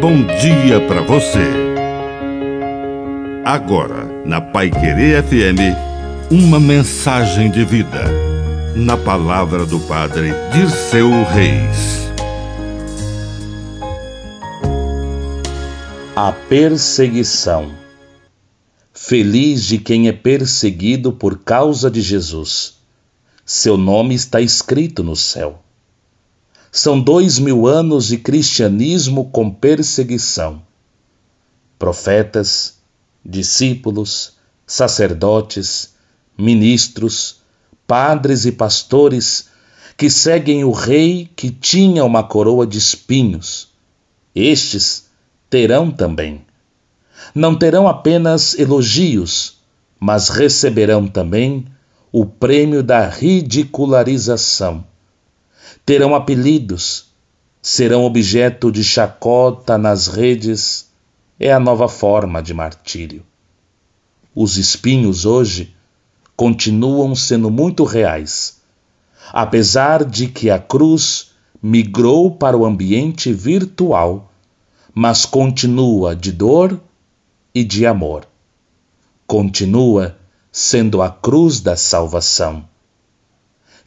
bom dia para você. Agora, na Pai Querer FM, uma mensagem de vida. Na palavra do Padre Dirceu Reis. A perseguição. Feliz de quem é perseguido por causa de Jesus. Seu nome está escrito no céu. São dois mil anos de cristianismo com perseguição. Profetas, discípulos, sacerdotes, ministros, padres e pastores que seguem o rei que tinha uma coroa de espinhos. Estes terão também. Não terão apenas elogios, mas receberão também o prêmio da ridicularização terão apelidos, serão objeto de chacota nas redes, é a nova forma de martírio. Os espinhos hoje continuam sendo muito reais, apesar de que a cruz migrou para o ambiente virtual, mas continua de dor e de amor. Continua sendo a cruz da salvação.